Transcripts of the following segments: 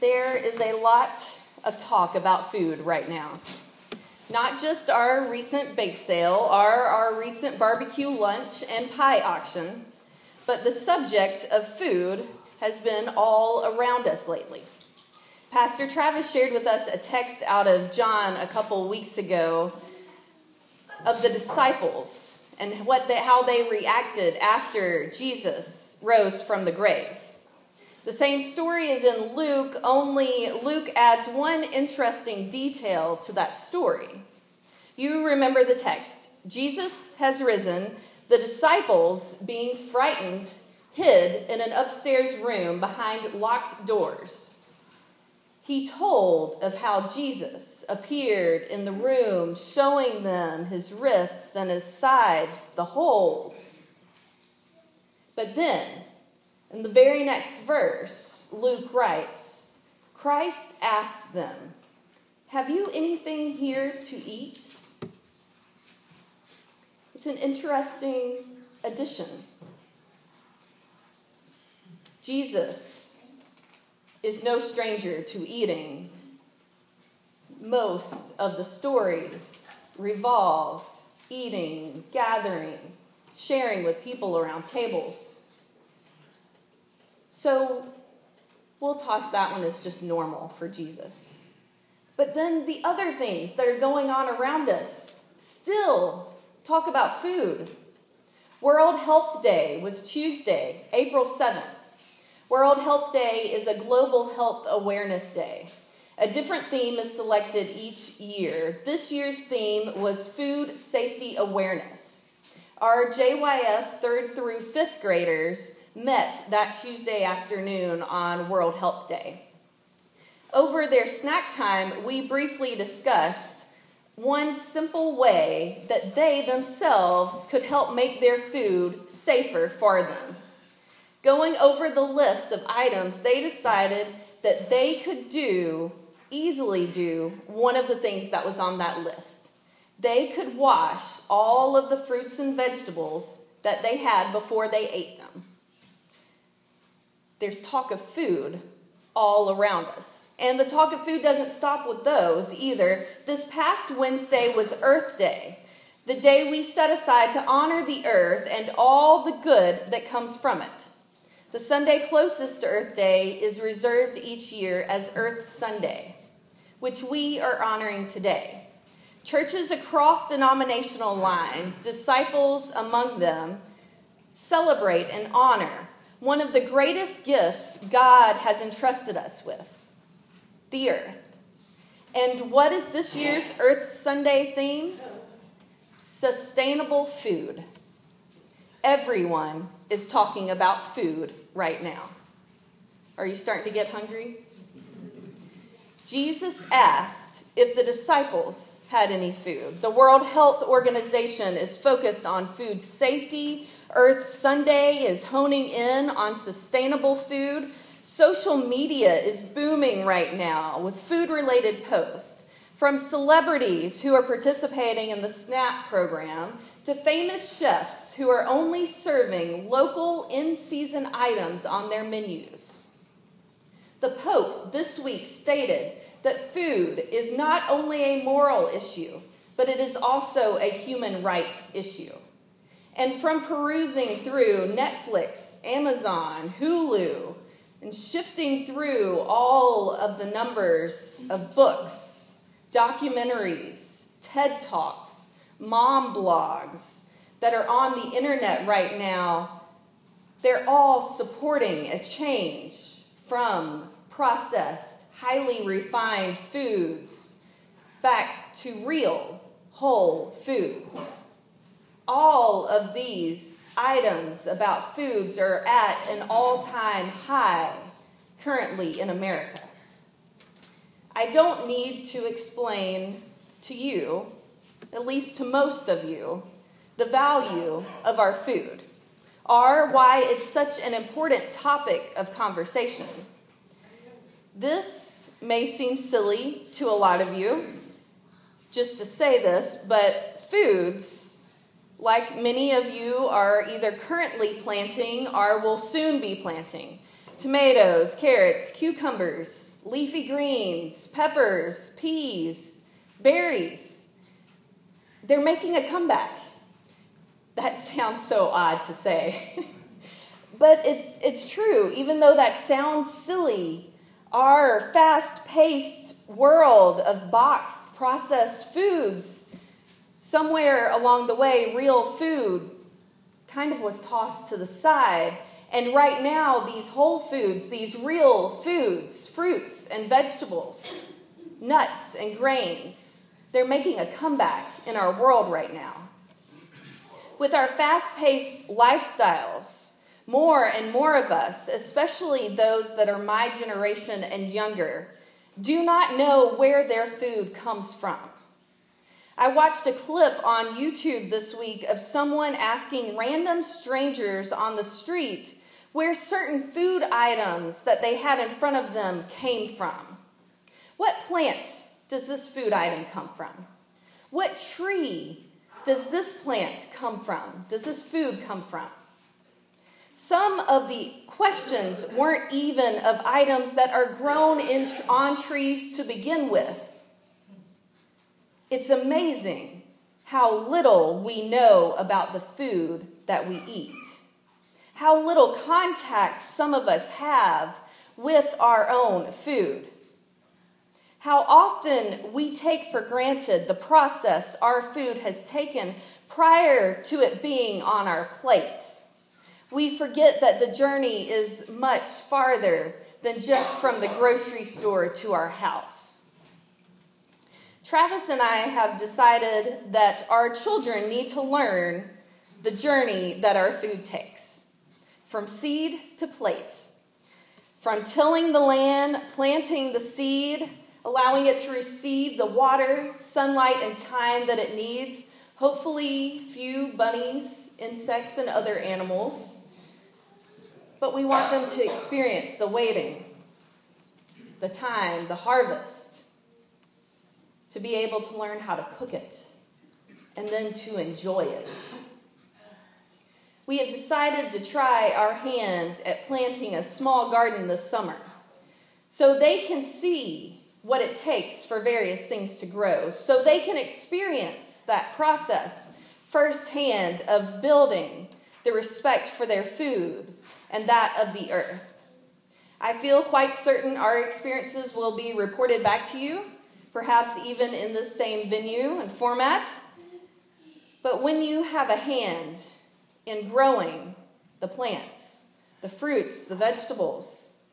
There is a lot of talk about food right now. Not just our recent bake sale, or our recent barbecue lunch and pie auction, but the subject of food has been all around us lately. Pastor Travis shared with us a text out of John a couple weeks ago of the disciples and what they, how they reacted after Jesus rose from the grave. The same story is in Luke, only Luke adds one interesting detail to that story. You remember the text Jesus has risen, the disciples, being frightened, hid in an upstairs room behind locked doors. He told of how Jesus appeared in the room, showing them his wrists and his sides, the holes. But then, in the very next verse, Luke writes Christ asked them, Have you anything here to eat? It's an interesting addition. Jesus is no stranger to eating. Most of the stories revolve eating, gathering, sharing with people around tables. So we'll toss that one as just normal for Jesus. But then the other things that are going on around us still talk about food. World Health Day was Tuesday, April 7th. World Health Day is a global health awareness day. A different theme is selected each year. This year's theme was food safety awareness. Our JYF third through fifth graders met that Tuesday afternoon on World Health Day. Over their snack time, we briefly discussed one simple way that they themselves could help make their food safer for them. Going over the list of items, they decided that they could do, easily do, one of the things that was on that list. They could wash all of the fruits and vegetables that they had before they ate them there's talk of food all around us. And the talk of food doesn't stop with those either. This past Wednesday was Earth Day, the day we set aside to honor the earth and all the good that comes from it. The Sunday closest to Earth Day is reserved each year as Earth Sunday, which we are honoring today. Churches across denominational lines, disciples among them, celebrate and honor one of the greatest gifts God has entrusted us with the earth. And what is this year's Earth Sunday theme? Sustainable food. Everyone is talking about food right now. Are you starting to get hungry? Jesus asked if the disciples had any food. The World Health Organization is focused on food safety. Earth Sunday is honing in on sustainable food. Social media is booming right now with food related posts. From celebrities who are participating in the SNAP program to famous chefs who are only serving local in season items on their menus. The Pope this week stated that food is not only a moral issue, but it is also a human rights issue. And from perusing through Netflix, Amazon, Hulu, and shifting through all of the numbers of books, documentaries, TED Talks, mom blogs that are on the internet right now, they're all supporting a change from processed, highly refined foods back to real, whole foods. All of these items about foods are at an all time high currently in America. I don't need to explain to you, at least to most of you, the value of our food or why it's such an important topic of conversation. This may seem silly to a lot of you, just to say this, but foods, like many of you are either currently planting or will soon be planting, tomatoes, carrots, cucumbers, leafy greens, peppers, peas, berries. They're making a comeback. That sounds so odd to say. but it's it's true even though that sounds silly. Our fast-paced world of boxed processed foods somewhere along the way real food kind of was tossed to the side and right now, these whole foods, these real foods, fruits and vegetables, nuts and grains, they're making a comeback in our world right now. With our fast paced lifestyles, more and more of us, especially those that are my generation and younger, do not know where their food comes from. I watched a clip on YouTube this week of someone asking random strangers on the street where certain food items that they had in front of them came from. What plant does this food item come from? What tree does this plant come from? Does this food come from? Some of the questions weren't even of items that are grown in, on trees to begin with. It's amazing how little we know about the food that we eat, how little contact some of us have with our own food, how often we take for granted the process our food has taken prior to it being on our plate. We forget that the journey is much farther than just from the grocery store to our house. Travis and I have decided that our children need to learn the journey that our food takes from seed to plate, from tilling the land, planting the seed, allowing it to receive the water, sunlight, and time that it needs. Hopefully, few bunnies, insects, and other animals. But we want them to experience the waiting, the time, the harvest to be able to learn how to cook it and then to enjoy it. We have decided to try our hand at planting a small garden this summer so they can see what it takes for various things to grow, so they can experience that process firsthand of building the respect for their food and that of the earth. I feel quite certain our experiences will be reported back to you perhaps even in the same venue and format. But when you have a hand in growing the plants, the fruits, the vegetables,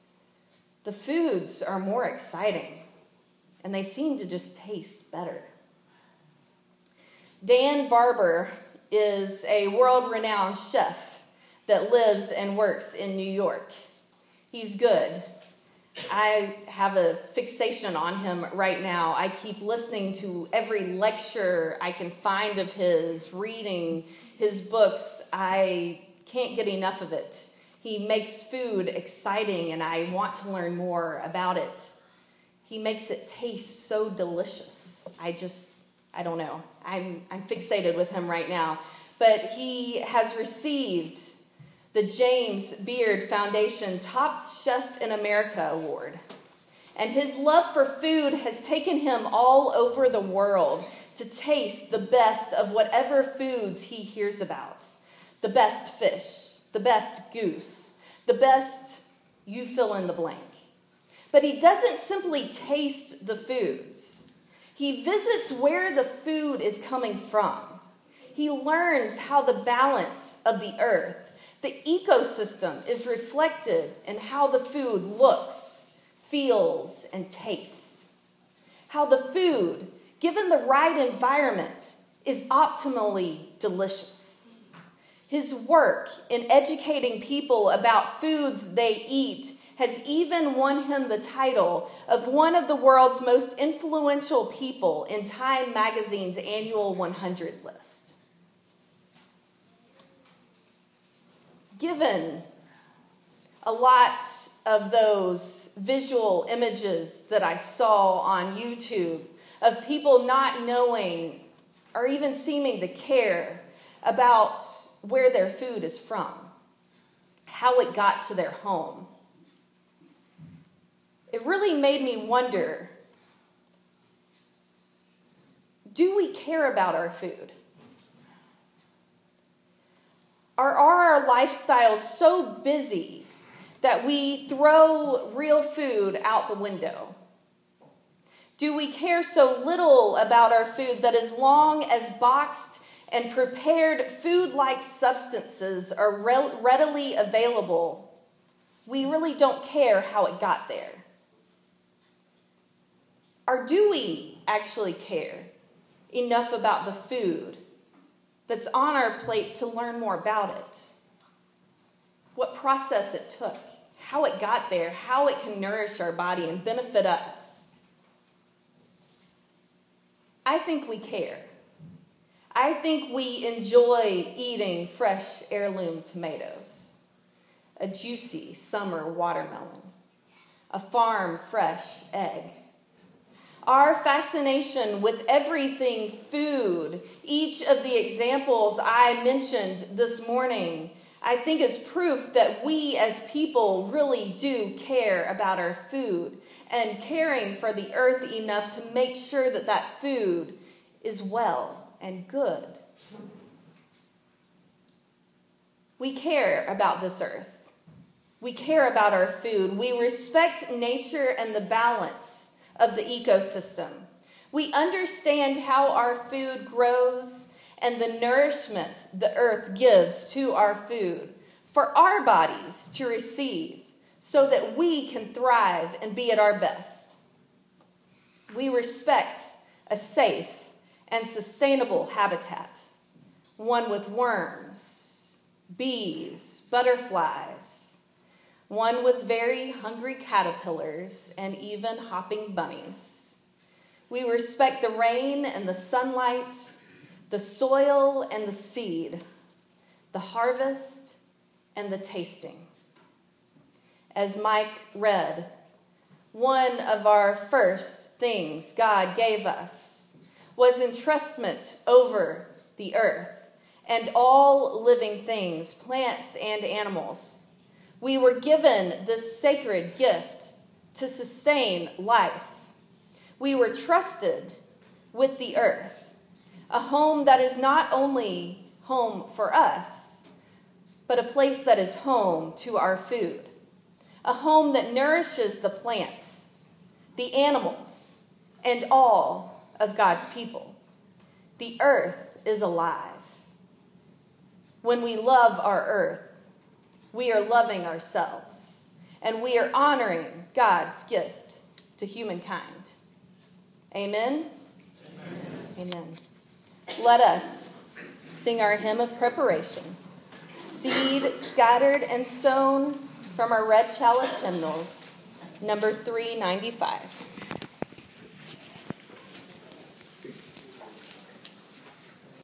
the foods are more exciting and they seem to just taste better. Dan Barber is a world renowned chef that lives and works in New York. He's good. I have a fixation on him right now. I keep listening to every lecture I can find of his, reading his books. I can't get enough of it. He makes food exciting, and I want to learn more about it. He makes it taste so delicious. I just, I don't know. I'm, I'm fixated with him right now. But he has received the James Beard Foundation Top Chef in America Award. And his love for food has taken him all over the world to taste the best of whatever foods he hears about the best fish, the best goose, the best you fill in the blank. But he doesn't simply taste the foods, he visits where the food is coming from. He learns how the balance of the earth the ecosystem is reflected in how the food looks, feels, and tastes. How the food, given the right environment, is optimally delicious. His work in educating people about foods they eat has even won him the title of one of the world's most influential people in Time magazine's annual 100 list. given a lot of those visual images that I saw on YouTube of people not knowing or even seeming to care about where their food is from, how it got to their home. It really made me wonder do we care about our food? Are, are our lifestyles so busy that we throw real food out the window? Do we care so little about our food that as long as boxed and prepared food like substances are readily available, we really don't care how it got there? Or do we actually care enough about the food that's on our plate to learn more about it? What process it took, how it got there, how it can nourish our body and benefit us. I think we care. I think we enjoy eating fresh heirloom tomatoes, a juicy summer watermelon, a farm fresh egg. Our fascination with everything food, each of the examples I mentioned this morning, I think is proof that we as people really do care about our food and caring for the earth enough to make sure that that food is well and good. We care about this earth. We care about our food. We respect nature and the balance of the ecosystem. We understand how our food grows and the nourishment the earth gives to our food for our bodies to receive so that we can thrive and be at our best. We respect a safe and sustainable habitat, one with worms, bees, butterflies, one with very hungry caterpillars and even hopping bunnies. We respect the rain and the sunlight, the soil and the seed, the harvest and the tasting. As Mike read, one of our first things God gave us was entrustment over the earth and all living things, plants and animals. We were given this sacred gift to sustain life. We were trusted with the earth, a home that is not only home for us, but a place that is home to our food, a home that nourishes the plants, the animals, and all of God's people. The earth is alive. When we love our earth, we are loving ourselves and we are honoring God's gift to humankind. Amen? Amen. Amen. Let us sing our hymn of preparation. Seed scattered and sown from our red chalice hymnals, number 395.